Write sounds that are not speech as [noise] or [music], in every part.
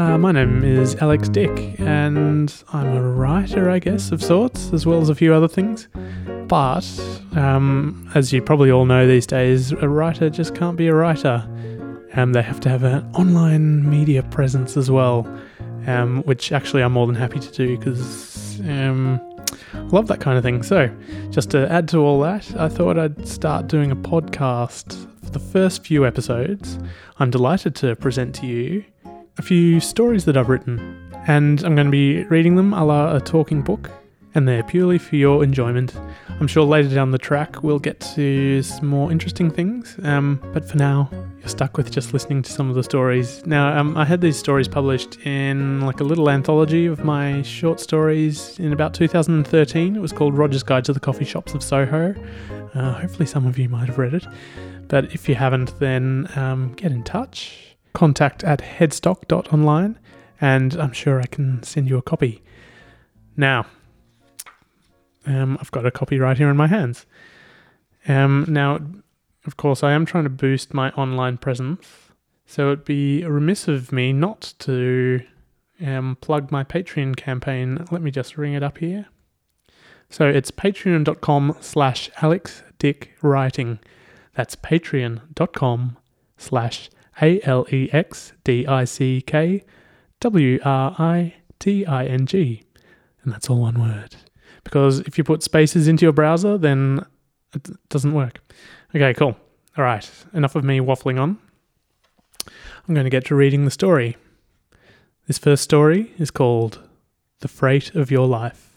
Uh, my name is Alex Dick, and I'm a writer, I guess, of sorts, as well as a few other things. But, um, as you probably all know these days, a writer just can't be a writer. Um, they have to have an online media presence as well, um, which actually I'm more than happy to do because um, I love that kind of thing. So, just to add to all that, I thought I'd start doing a podcast. For the first few episodes, I'm delighted to present to you a few stories that I've written, and I'm going to be reading them a la a talking book, and they're purely for your enjoyment. I'm sure later down the track we'll get to some more interesting things, um, but for now, you're stuck with just listening to some of the stories. Now, um, I had these stories published in like a little anthology of my short stories in about 2013. It was called Roger's Guide to the Coffee Shops of Soho. Uh, hopefully, some of you might have read it, but if you haven't, then um, get in touch. Contact at headstock.online, and I'm sure I can send you a copy. Now, um, I've got a copy right here in my hands. Um, now, of course, I am trying to boost my online presence, so it'd be remiss of me not to um, plug my Patreon campaign. Let me just ring it up here. So it's patreon.com slash alexdickwriting. That's patreon.com slash A-L-E-X-D-I-C-K W-R-I-T-I-N-G. And that's all one word because if you put spaces into your browser, then it doesn't work. Okay, cool. All right, enough of me waffling on. I'm going to get to reading the story. This first story is called The Freight of Your Life.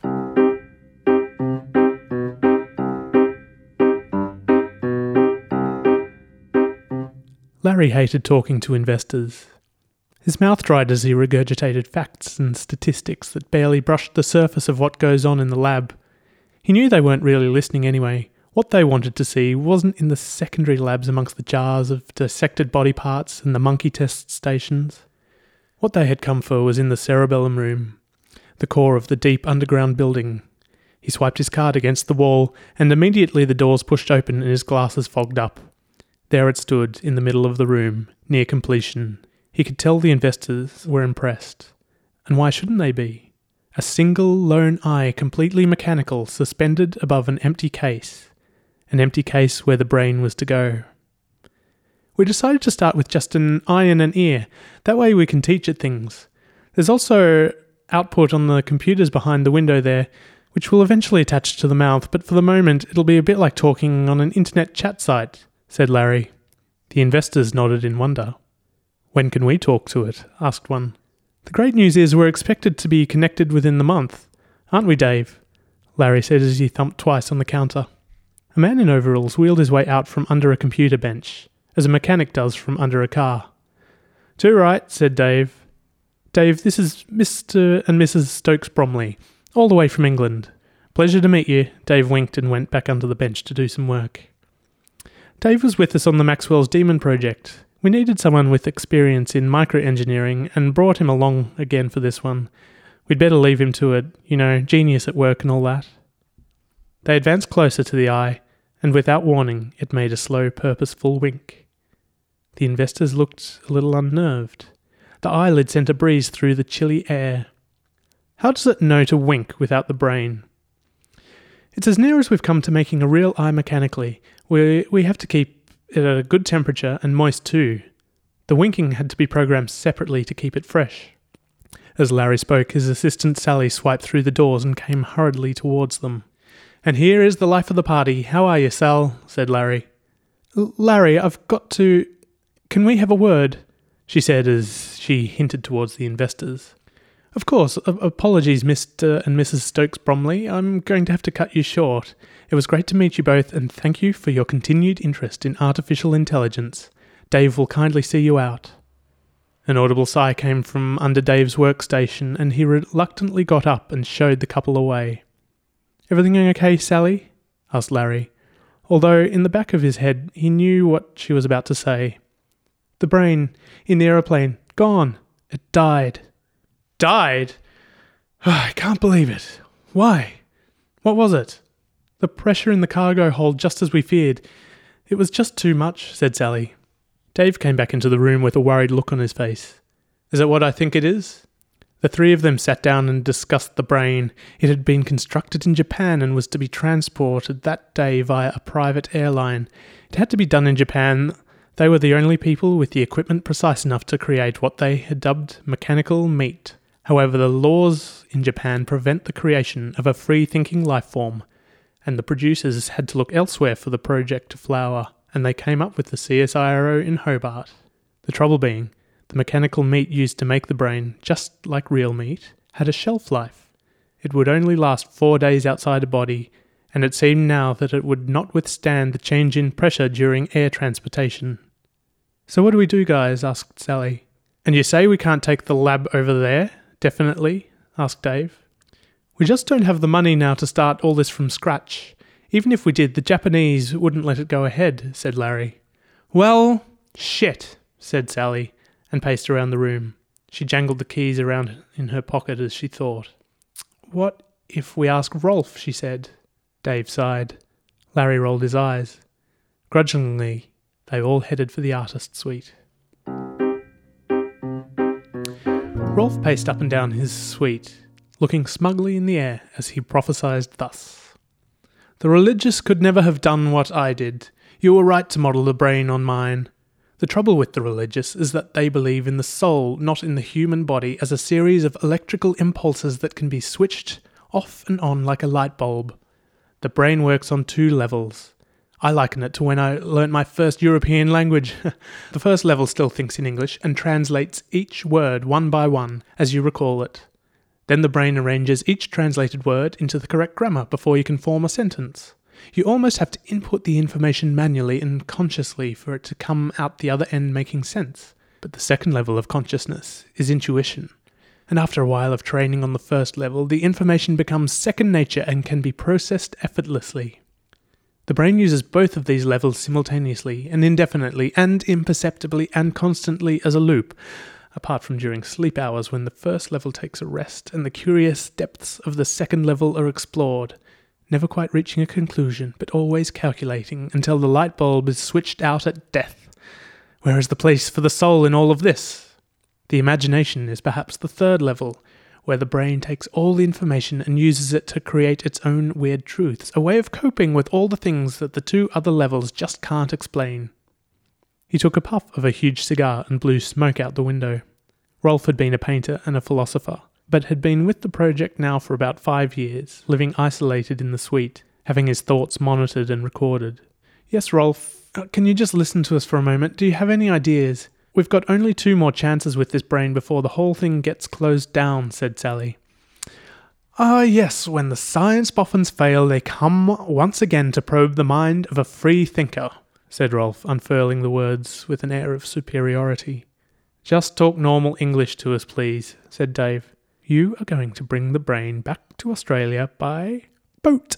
Larry hated talking to investors. His mouth dried as he regurgitated facts and statistics that barely brushed the surface of what goes on in the lab. He knew they weren't really listening anyway. What they wanted to see wasn't in the secondary labs amongst the jars of dissected body parts and the monkey test stations. What they had come for was in the cerebellum room, the core of the deep underground building. He swiped his card against the wall, and immediately the doors pushed open and his glasses fogged up. There it stood, in the middle of the room, near completion. He could tell the investors were impressed. And why shouldn't they be? A single lone eye, completely mechanical, suspended above an empty case. An empty case where the brain was to go. We decided to start with just an eye and an ear. That way we can teach it things. There's also output on the computers behind the window there, which will eventually attach to the mouth, but for the moment it'll be a bit like talking on an internet chat site, said Larry. The investors nodded in wonder. When can we talk to it? asked one. The great news is we're expected to be connected within the month. Aren't we, Dave? Larry said as he thumped twice on the counter. A man in overalls wheeled his way out from under a computer bench, as a mechanic does from under a car. Too right, said Dave. Dave, this is Mr. and Mrs. Stokes Bromley, all the way from England. Pleasure to meet you. Dave winked and went back under the bench to do some work. Dave was with us on the Maxwell's Demon project. We needed someone with experience in microengineering and brought him along again for this one. We'd better leave him to it, you know, genius at work and all that. They advanced closer to the eye, and without warning, it made a slow, purposeful wink. The investors looked a little unnerved. The eyelid sent a breeze through the chilly air. How does it know to wink without the brain? It's as near as we've come to making a real eye mechanically. We, we have to keep it at a good temperature and moist too. The winking had to be programmed separately to keep it fresh. As Larry spoke, his assistant Sally swiped through the doors and came hurriedly towards them. And here is the life of the party. How are you, Sal? said Larry. Larry, I've got to. Can we have a word? she said as she hinted towards the investors. Of course, apologies, Mr. and Mrs. Stokes Bromley. I'm going to have to cut you short. It was great to meet you both, and thank you for your continued interest in artificial intelligence. Dave will kindly see you out. An audible sigh came from under Dave's workstation, and he reluctantly got up and showed the couple away. Everything okay, Sally? asked Larry, although in the back of his head he knew what she was about to say. The brain, in the aeroplane, gone. It died. Died? [sighs] I can't believe it. Why? What was it? The pressure in the cargo hold, just as we feared. It was just too much, said Sally. Dave came back into the room with a worried look on his face. Is it what I think it is? The three of them sat down and discussed the brain. It had been constructed in Japan and was to be transported that day via a private airline. It had to be done in Japan. They were the only people with the equipment precise enough to create what they had dubbed mechanical meat. However, the laws in Japan prevent the creation of a free thinking life form, and the producers had to look elsewhere for the project to flower, and they came up with the CSIRO in Hobart. The trouble being, the mechanical meat used to make the brain, just like real meat, had a shelf life. It would only last four days outside a body, and it seemed now that it would not withstand the change in pressure during air transportation. So, what do we do, guys? asked Sally. And you say we can't take the lab over there? Definitely? asked Dave. We just don't have the money now to start all this from scratch. Even if we did, the Japanese wouldn't let it go ahead, said Larry. Well, shit, said Sally, and paced around the room. She jangled the keys around in her pocket as she thought. What if we ask Rolf? she said. Dave sighed. Larry rolled his eyes. Grudgingly, they all headed for the artist suite. Rolf paced up and down his suite, looking smugly in the air as he prophesied thus The religious could never have done what I did. You were right to model the brain on mine. The trouble with the religious is that they believe in the soul, not in the human body, as a series of electrical impulses that can be switched off and on like a light bulb. The brain works on two levels. I liken it to when I learnt my first European language. [laughs] the first level still thinks in English and translates each word one by one as you recall it. Then the brain arranges each translated word into the correct grammar before you can form a sentence. You almost have to input the information manually and consciously for it to come out the other end making sense. But the second level of consciousness is intuition. And after a while of training on the first level, the information becomes second nature and can be processed effortlessly. The brain uses both of these levels simultaneously and indefinitely and imperceptibly and constantly as a loop, apart from during sleep hours when the first level takes a rest and the curious depths of the second level are explored never quite reaching a conclusion, but always calculating until the light bulb is switched out at death. Where is the place for the soul in all of this? The imagination is perhaps the third level, where the brain takes all the information and uses it to create its own weird truths, a way of coping with all the things that the two other levels just can't explain. He took a puff of a huge cigar and blew smoke out the window. Rolf had been a painter and a philosopher but had been with the project now for about five years, living isolated in the suite, having his thoughts monitored and recorded. Yes, Rolf, uh, can you just listen to us for a moment? Do you have any ideas? We've got only two more chances with this brain before the whole thing gets closed down, said Sally. Ah, yes, when the science boffins fail, they come once again to probe the mind of a free thinker, said Rolf, unfurling the words with an air of superiority. Just talk normal English to us, please, said Dave. You are going to bring the brain back to Australia by boat.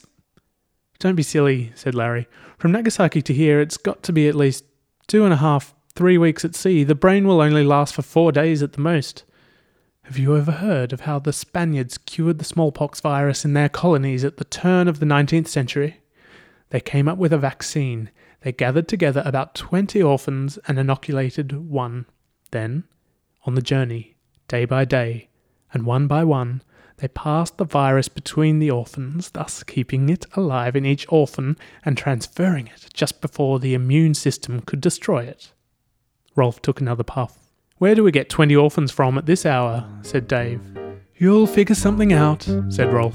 Don't be silly, said Larry. From Nagasaki to here, it's got to be at least two and a half, three weeks at sea. The brain will only last for four days at the most. Have you ever heard of how the Spaniards cured the smallpox virus in their colonies at the turn of the 19th century? They came up with a vaccine. They gathered together about 20 orphans and inoculated one. Then, on the journey, day by day, and one by one they passed the virus between the orphans, thus keeping it alive in each orphan and transferring it just before the immune system could destroy it. Rolf took another puff. Where do we get 20 orphans from at this hour? said Dave. You'll figure something out, said Rolf.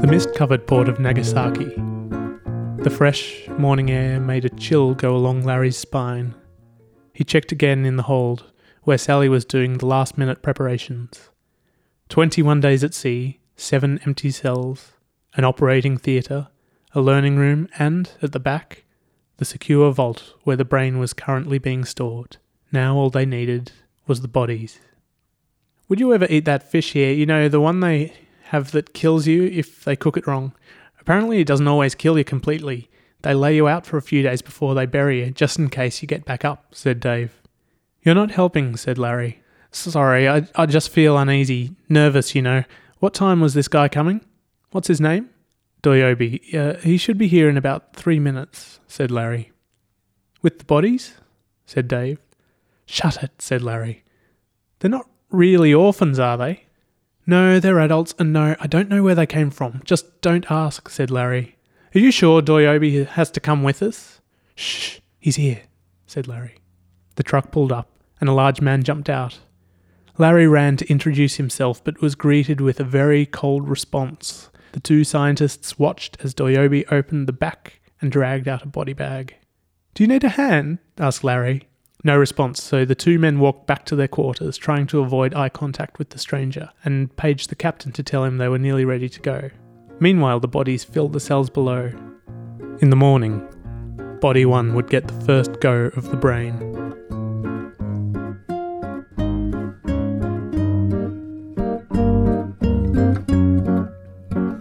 The mist covered port of Nagasaki. The fresh morning air made a chill go along Larry's spine. He checked again in the hold, where Sally was doing the last minute preparations. Twenty one days at sea, seven empty cells, an operating theatre, a learning room, and, at the back, the secure vault where the brain was currently being stored. Now all they needed was the bodies. Would you ever eat that fish here? You know, the one they have that kills you if they cook it wrong. Apparently, it doesn't always kill you completely. They lay you out for a few days before they bury you, just in case you get back up, said Dave. You're not helping, said Larry. Sorry, I, I just feel uneasy, nervous, you know. What time was this guy coming? What's his name? Doyobi. Uh, he should be here in about three minutes, said Larry. With the bodies? said Dave. Shut it, said Larry. They're not really orphans, are they? No, they're adults, and no, I don't know where they came from. Just don't ask, said Larry. Are you sure Doyobi has to come with us? Shh, he's here, said Larry. The truck pulled up, and a large man jumped out. Larry ran to introduce himself, but was greeted with a very cold response. The two scientists watched as Doyobi opened the back and dragged out a body bag. Do you need a hand? asked Larry. No response, so the two men walked back to their quarters, trying to avoid eye contact with the stranger, and paged the captain to tell him they were nearly ready to go. Meanwhile, the bodies filled the cells below. In the morning, Body 1 would get the first go of the brain.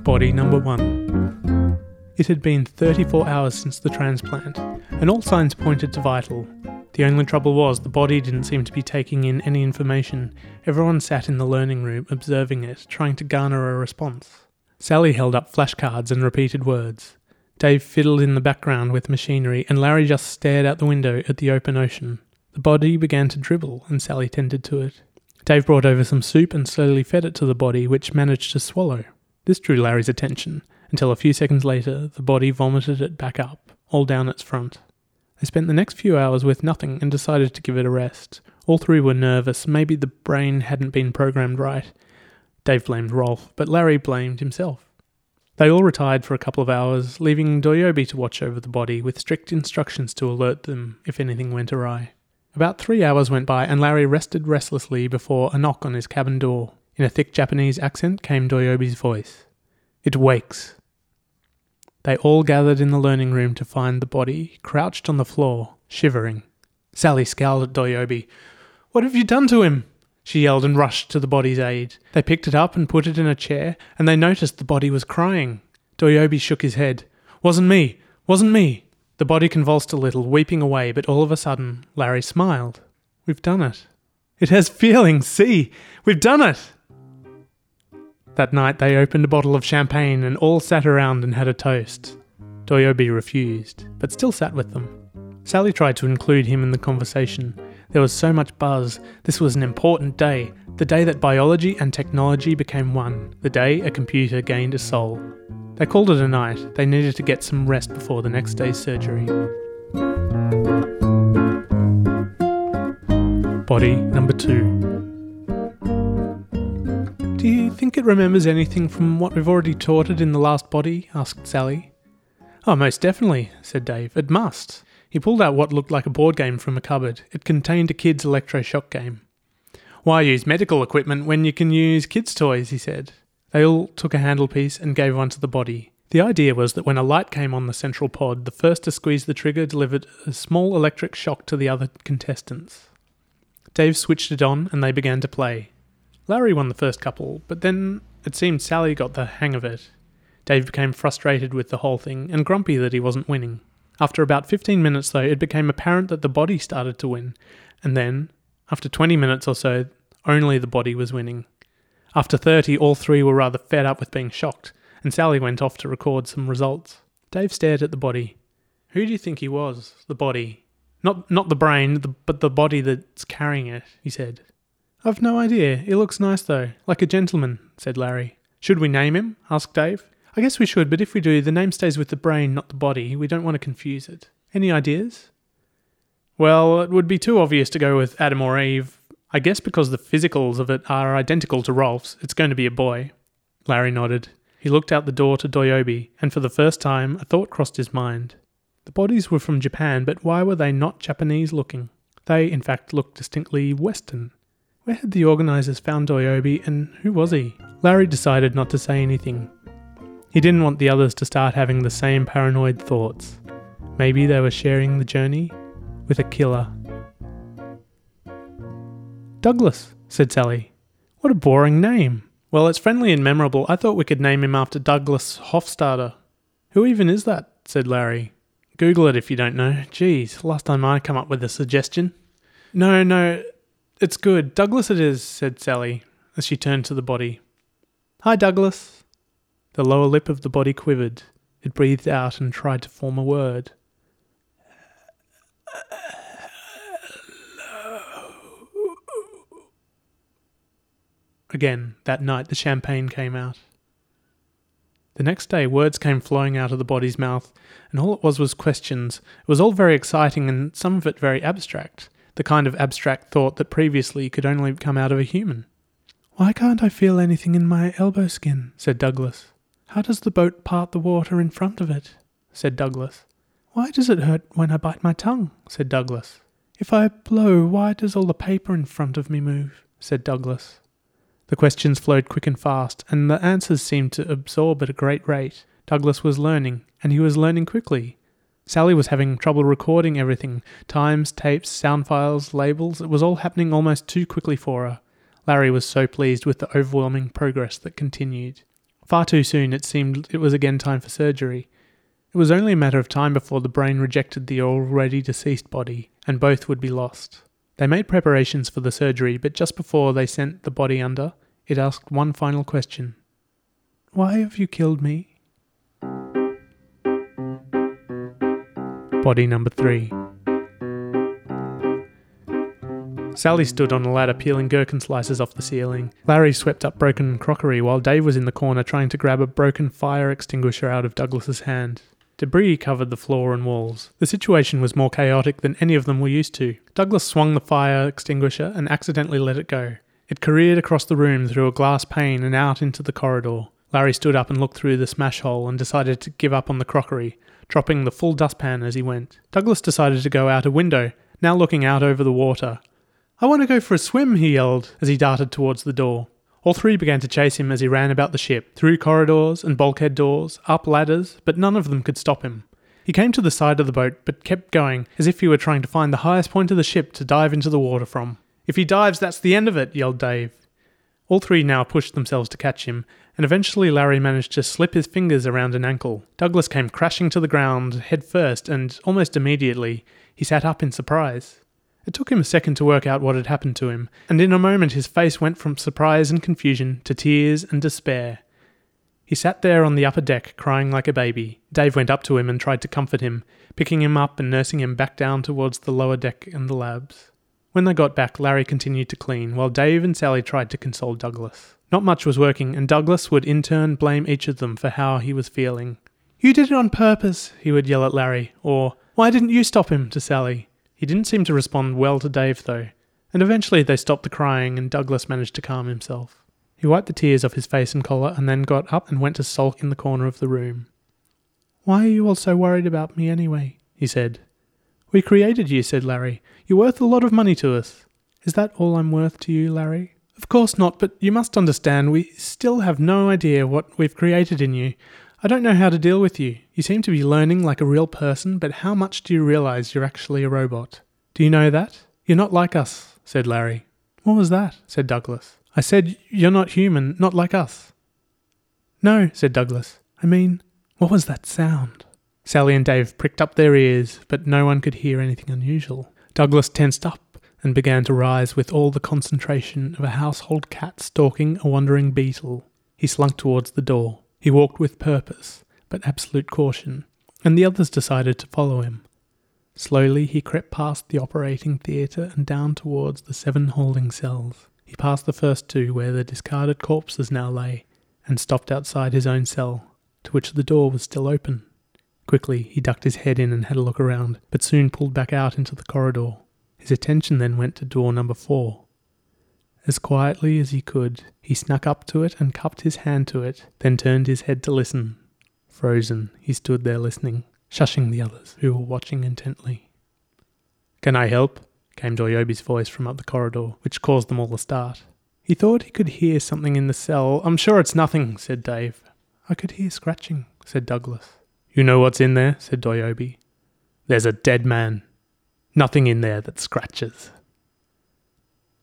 Body number 1. It had been 34 hours since the transplant, and all signs pointed to vital, the only trouble was the body didn't seem to be taking in any information. Everyone sat in the learning room observing it, trying to garner a response. Sally held up flashcards and repeated words. Dave fiddled in the background with machinery, and Larry just stared out the window at the open ocean. The body began to dribble, and Sally tended to it. Dave brought over some soup and slowly fed it to the body, which managed to swallow. This drew Larry's attention, until a few seconds later the body vomited it back up, all down its front. They spent the next few hours with nothing and decided to give it a rest. All three were nervous. Maybe the brain hadn't been programmed right. Dave blamed Rolf, but Larry blamed himself. They all retired for a couple of hours, leaving Doyobi to watch over the body with strict instructions to alert them if anything went awry. About three hours went by, and Larry rested restlessly before a knock on his cabin door. In a thick Japanese accent came Doyobi's voice. It wakes. They all gathered in the learning room to find the body crouched on the floor, shivering. Sally scowled at Doyobi. What have you done to him? She yelled and rushed to the body's aid. They picked it up and put it in a chair, and they noticed the body was crying. Doyobi shook his head. Wasn't me. Wasn't me. The body convulsed a little, weeping away, but all of a sudden, Larry smiled. We've done it. It has feelings, see? We've done it! That night they opened a bottle of champagne and all sat around and had a toast. Doyobi refused, but still sat with them. Sally tried to include him in the conversation. There was so much buzz. This was an important day, the day that biology and technology became one, the day a computer gained a soul. They called it a night. They needed to get some rest before the next day's surgery. Body number two. Remembers anything from what we've already taught it in the last body? asked Sally. Oh, most definitely, said Dave. It must. He pulled out what looked like a board game from a cupboard. It contained a kid's electroshock game. Why use medical equipment when you can use kids' toys? he said. They all took a handle piece and gave one to the body. The idea was that when a light came on the central pod, the first to squeeze the trigger delivered a small electric shock to the other contestants. Dave switched it on and they began to play. Larry won the first couple, but then it seemed Sally got the hang of it. Dave became frustrated with the whole thing and grumpy that he wasn't winning. After about 15 minutes, though, it became apparent that the body started to win, and then, after 20 minutes or so, only the body was winning. After 30, all three were rather fed up with being shocked, and Sally went off to record some results. Dave stared at the body. Who do you think he was? The body. Not not the brain, the, but the body that's carrying it, he said. I've no idea. He looks nice though, like a gentleman, said Larry. Should we name him? asked Dave. I guess we should, but if we do, the name stays with the brain, not the body. We don't want to confuse it. Any ideas? Well, it would be too obvious to go with Adam or Eve. I guess because the physicals of it are identical to Rolf's, it's going to be a boy. Larry nodded. He looked out the door to Doyobi, and for the first time a thought crossed his mind. The bodies were from Japan, but why were they not Japanese looking? They, in fact, looked distinctly Western. Where had the organisers found Doyobi and who was he? Larry decided not to say anything. He didn't want the others to start having the same paranoid thoughts. Maybe they were sharing the journey with a killer. Douglas, said Sally. What a boring name. Well, it's friendly and memorable. I thought we could name him after Douglas Hofstadter. Who even is that? said Larry. Google it if you don't know. Geez, last time I come up with a suggestion. No, no, it's good. Douglas it is, said Sally, as she turned to the body. Hi, Douglas. The lower lip of the body quivered. It breathed out and tried to form a word. Again, that night the champagne came out. The next day, words came flowing out of the body's mouth, and all it was was questions. It was all very exciting and some of it very abstract, the kind of abstract thought that previously could only come out of a human. Why can't I feel anything in my elbow skin? said Douglas. How does the boat part the water in front of it? said Douglas. Why does it hurt when I bite my tongue? said Douglas. If I blow, why does all the paper in front of me move? said Douglas. The questions flowed quick and fast, and the answers seemed to absorb at a great rate. Douglas was learning, and he was learning quickly. Sally was having trouble recording everything times, tapes, sound files, labels. It was all happening almost too quickly for her. Larry was so pleased with the overwhelming progress that continued. Far too soon it seemed it was again time for surgery. It was only a matter of time before the brain rejected the already deceased body, and both would be lost. They made preparations for the surgery, but just before they sent the body under, it asked one final question Why have you killed me? Body number three. Sally stood on a ladder peeling gherkin slices off the ceiling. Larry swept up broken crockery while Dave was in the corner trying to grab a broken fire extinguisher out of Douglas's hand. Debris covered the floor and walls. The situation was more chaotic than any of them were used to. Douglas swung the fire extinguisher and accidentally let it go. It careered across the room through a glass pane and out into the corridor. Larry stood up and looked through the smash hole and decided to give up on the crockery, dropping the full dustpan as he went. Douglas decided to go out a window, now looking out over the water. I want to go for a swim, he yelled as he darted towards the door. All three began to chase him as he ran about the ship, through corridors and bulkhead doors, up ladders, but none of them could stop him. He came to the side of the boat, but kept going, as if he were trying to find the highest point of the ship to dive into the water from. If he dives, that's the end of it, yelled Dave. All three now pushed themselves to catch him, and eventually Larry managed to slip his fingers around an ankle. Douglas came crashing to the ground head first, and almost immediately he sat up in surprise. It took him a second to work out what had happened to him, and in a moment his face went from surprise and confusion to tears and despair. He sat there on the upper deck, crying like a baby. Dave went up to him and tried to comfort him, picking him up and nursing him back down towards the lower deck and the labs. When they got back, Larry continued to clean, while Dave and Sally tried to console Douglas. Not much was working, and Douglas would in turn blame each of them for how he was feeling. You did it on purpose, he would yell at Larry, or, Why didn't you stop him? to Sally. He didn't seem to respond well to Dave, though, and eventually they stopped the crying and Douglas managed to calm himself. He wiped the tears off his face and collar and then got up and went to sulk in the corner of the room. Why are you all so worried about me anyway? he said. We created you, said Larry. You're worth a lot of money to us. Is that all I'm worth to you, Larry? Of course not, but you must understand we still have no idea what we've created in you. I don't know how to deal with you. You seem to be learning like a real person, but how much do you realize you're actually a robot? Do you know that? You're not like us, said Larry. What was that? said Douglas. I said you're not human, not like us. No, said Douglas. I mean, what was that sound? Sally and Dave pricked up their ears, but no one could hear anything unusual. Douglas tensed up and began to rise with all the concentration of a household cat stalking a wandering beetle. He slunk towards the door. He walked with purpose, but absolute caution, and the others decided to follow him. Slowly he crept past the operating theatre and down towards the seven holding cells. He passed the first two where the discarded corpses now lay, and stopped outside his own cell, to which the door was still open. Quickly he ducked his head in and had a look around, but soon pulled back out into the corridor. His attention then went to door number four, as quietly as he could, he snuck up to it and cupped his hand to it, then turned his head to listen. Frozen, he stood there listening, shushing the others, who were watching intently. Can I help? came Doyobi's voice from up the corridor, which caused them all to start. He thought he could hear something in the cell. I'm sure it's nothing, said Dave. I could hear scratching, said Douglas. You know what's in there, said Doyobi. There's a dead man. Nothing in there that scratches.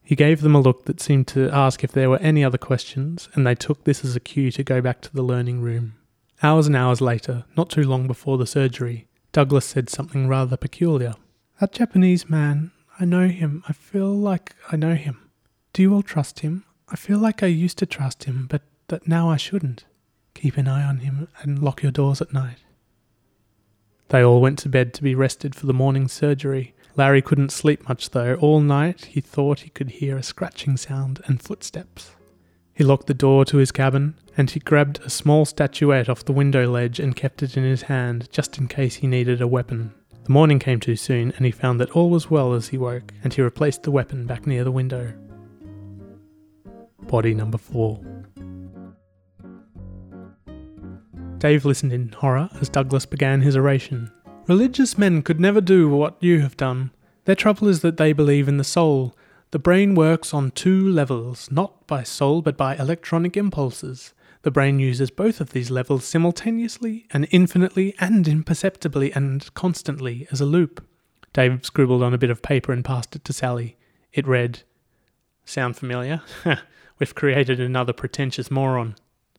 He gave them a look that seemed to ask if there were any other questions, and they took this as a cue to go back to the learning room. Hours and hours later, not too long before the surgery, Douglas said something rather peculiar. That Japanese man, I know him. I feel like I know him. Do you all trust him? I feel like I used to trust him, but that now I shouldn't. Keep an eye on him and lock your doors at night. They all went to bed to be rested for the morning's surgery. Larry couldn't sleep much though. All night he thought he could hear a scratching sound and footsteps. He locked the door to his cabin and he grabbed a small statuette off the window ledge and kept it in his hand just in case he needed a weapon. The morning came too soon and he found that all was well as he woke and he replaced the weapon back near the window. Body number 4. Dave listened in horror as Douglas began his oration. Religious men could never do what you have done. Their trouble is that they believe in the soul. The brain works on two levels, not by soul but by electronic impulses. The brain uses both of these levels simultaneously and infinitely and imperceptibly and constantly as a loop. Dave scribbled on a bit of paper and passed it to Sally. It read, Sound familiar? [laughs] We've created another pretentious moron.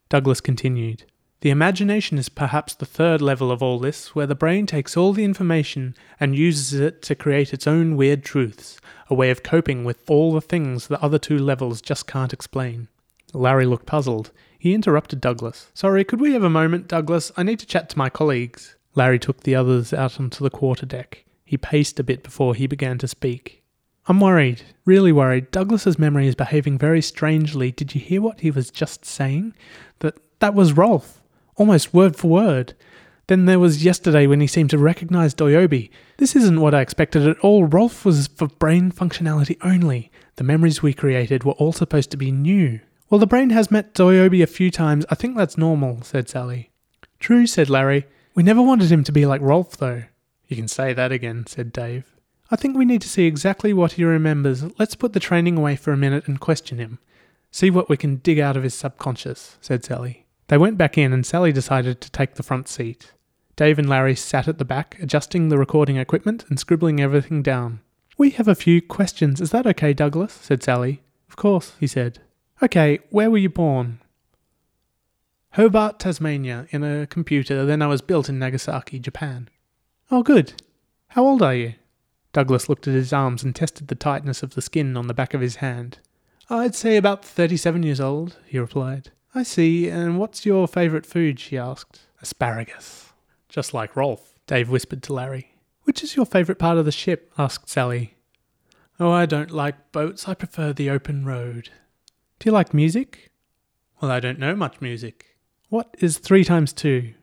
Douglas continued. The imagination is perhaps the third level of all this, where the brain takes all the information and uses it to create its own weird truths, a way of coping with all the things the other two levels just can't explain. Larry looked puzzled. He interrupted Douglas. Sorry, could we have a moment, Douglas? I need to chat to my colleagues. Larry took the others out onto the quarter deck. He paced a bit before he began to speak. I'm worried, really worried. Douglas's memory is behaving very strangely. Did you hear what he was just saying? That that was Rolf almost word for word. Then there was yesterday when he seemed to recognize Doyobi. This isn't what I expected at all. Rolf was for brain functionality only. The memories we created were all supposed to be new. Well, the brain has met Doyobi a few times. I think that's normal, said Sally. True, said Larry. We never wanted him to be like Rolf, though. You can say that again, said Dave. I think we need to see exactly what he remembers. Let's put the training away for a minute and question him. See what we can dig out of his subconscious, said Sally. They went back in, and Sally decided to take the front seat. Dave and Larry sat at the back, adjusting the recording equipment and scribbling everything down. We have a few questions. Is that okay, Douglas? said Sally. Of course, he said. Okay, where were you born? Hobart, Tasmania, in a computer, then I was built in Nagasaki, Japan. Oh, good. How old are you? Douglas looked at his arms and tested the tightness of the skin on the back of his hand. I'd say about 37 years old, he replied. I see. And what's your favourite food? she asked. Asparagus. Just like Rolf, Dave whispered to Larry. Which is your favourite part of the ship? asked Sally. Oh, I don't like boats. I prefer the open road. Do you like music? Well, I don't know much music. What is three times two?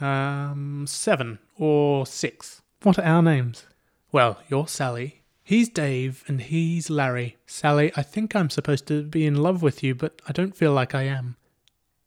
Um, seven or six. What are our names? Well, you're Sally. He's Dave and he's Larry. Sally, I think I'm supposed to be in love with you, but I don't feel like I am.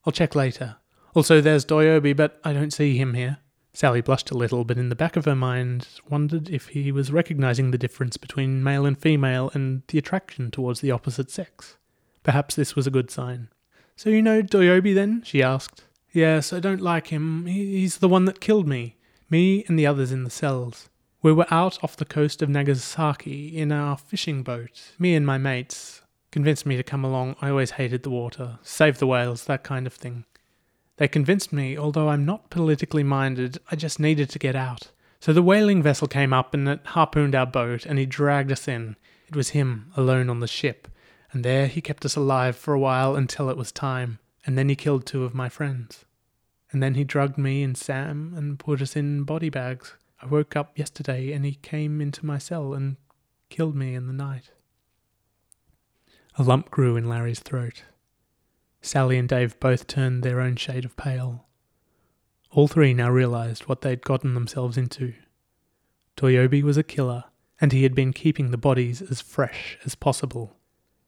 I'll check later. Also, there's Doyobi, but I don't see him here. Sally blushed a little, but in the back of her mind wondered if he was recognizing the difference between male and female and the attraction towards the opposite sex. Perhaps this was a good sign. So you know Doyobi then? she asked. Yes, I don't like him. He's the one that killed me. Me and the others in the cells. We were out off the coast of Nagasaki in our fishing boat, me and my mates convinced me to come along. I always hated the water, save the whales, that kind of thing. They convinced me, although I'm not politically minded, I just needed to get out. So the whaling vessel came up and it harpooned our boat, and he dragged us in. It was him, alone on the ship, and there he kept us alive for a while until it was time, and then he killed two of my friends. And then he drugged me and Sam and put us in body bags. I woke up yesterday and he came into my cell and killed me in the night. A lump grew in Larry's throat. Sally and Dave both turned their own shade of pale. All three now realized what they'd gotten themselves into. Doyobi was a killer, and he had been keeping the bodies as fresh as possible.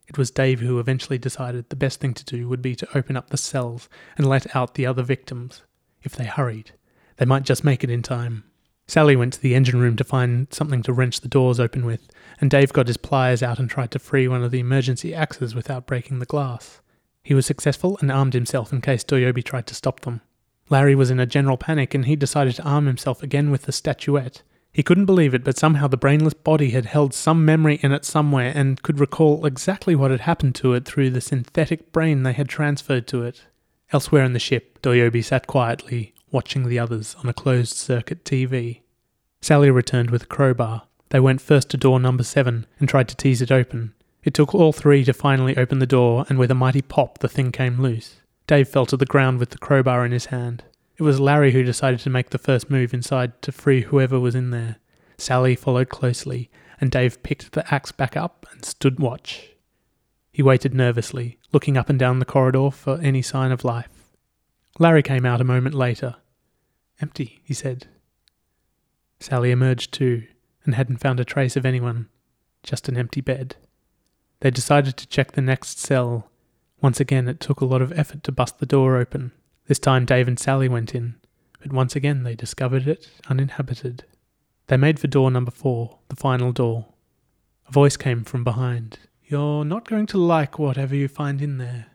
It was Dave who eventually decided the best thing to do would be to open up the cells and let out the other victims. If they hurried, they might just make it in time. Sally went to the engine room to find something to wrench the doors open with, and Dave got his pliers out and tried to free one of the emergency axes without breaking the glass. He was successful and armed himself in case Doyobi tried to stop them. Larry was in a general panic and he decided to arm himself again with the statuette. He couldn't believe it, but somehow the brainless body had held some memory in it somewhere and could recall exactly what had happened to it through the synthetic brain they had transferred to it. Elsewhere in the ship, Doyobi sat quietly, watching the others on a closed circuit TV. Sally returned with a crowbar. They went first to door number seven and tried to tease it open. It took all three to finally open the door, and with a mighty pop, the thing came loose. Dave fell to the ground with the crowbar in his hand. It was Larry who decided to make the first move inside to free whoever was in there. Sally followed closely, and Dave picked the axe back up and stood watch. He waited nervously, looking up and down the corridor for any sign of life. Larry came out a moment later. Empty, he said. Sally emerged too, and hadn't found a trace of anyone, just an empty bed. They decided to check the next cell. Once again, it took a lot of effort to bust the door open. This time, Dave and Sally went in, but once again they discovered it uninhabited. They made for door number four, the final door. A voice came from behind. You're not going to like whatever you find in there.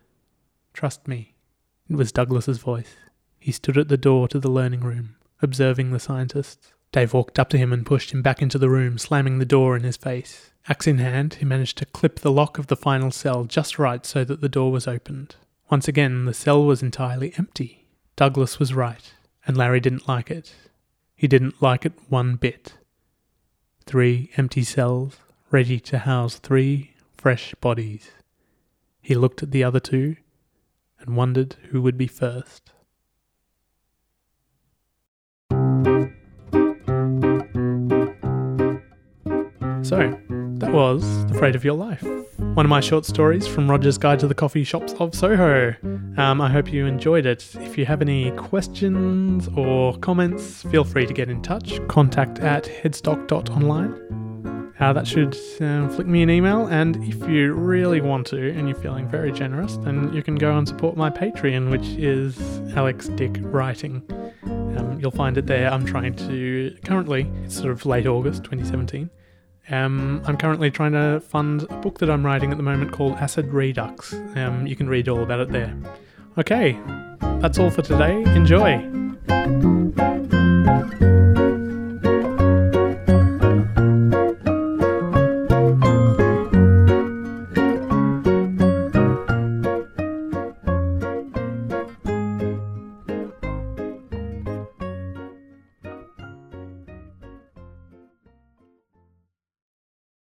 Trust me. It was Douglas's voice. He stood at the door to the learning room, observing the scientists. Dave walked up to him and pushed him back into the room, slamming the door in his face. Axe in hand, he managed to clip the lock of the final cell just right so that the door was opened. Once again, the cell was entirely empty. Douglas was right, and Larry didn't like it. He didn't like it one bit. Three empty cells, ready to house three fresh bodies. He looked at the other two and wondered who would be first. So, that was The Freight of Your Life, one of my short stories from Roger's Guide to the Coffee Shops of Soho. Um, I hope you enjoyed it. If you have any questions or comments, feel free to get in touch. Contact at headstock.online. Uh, that should uh, flick me an email, and if you really want to and you're feeling very generous, then you can go and support my Patreon, which is Alex Dick Writing. Um, you'll find it there. I'm trying to currently, it's sort of late August 2017. Um, I'm currently trying to fund a book that I'm writing at the moment called Acid Redux. Um, you can read all about it there. Okay, that's all for today. Enjoy.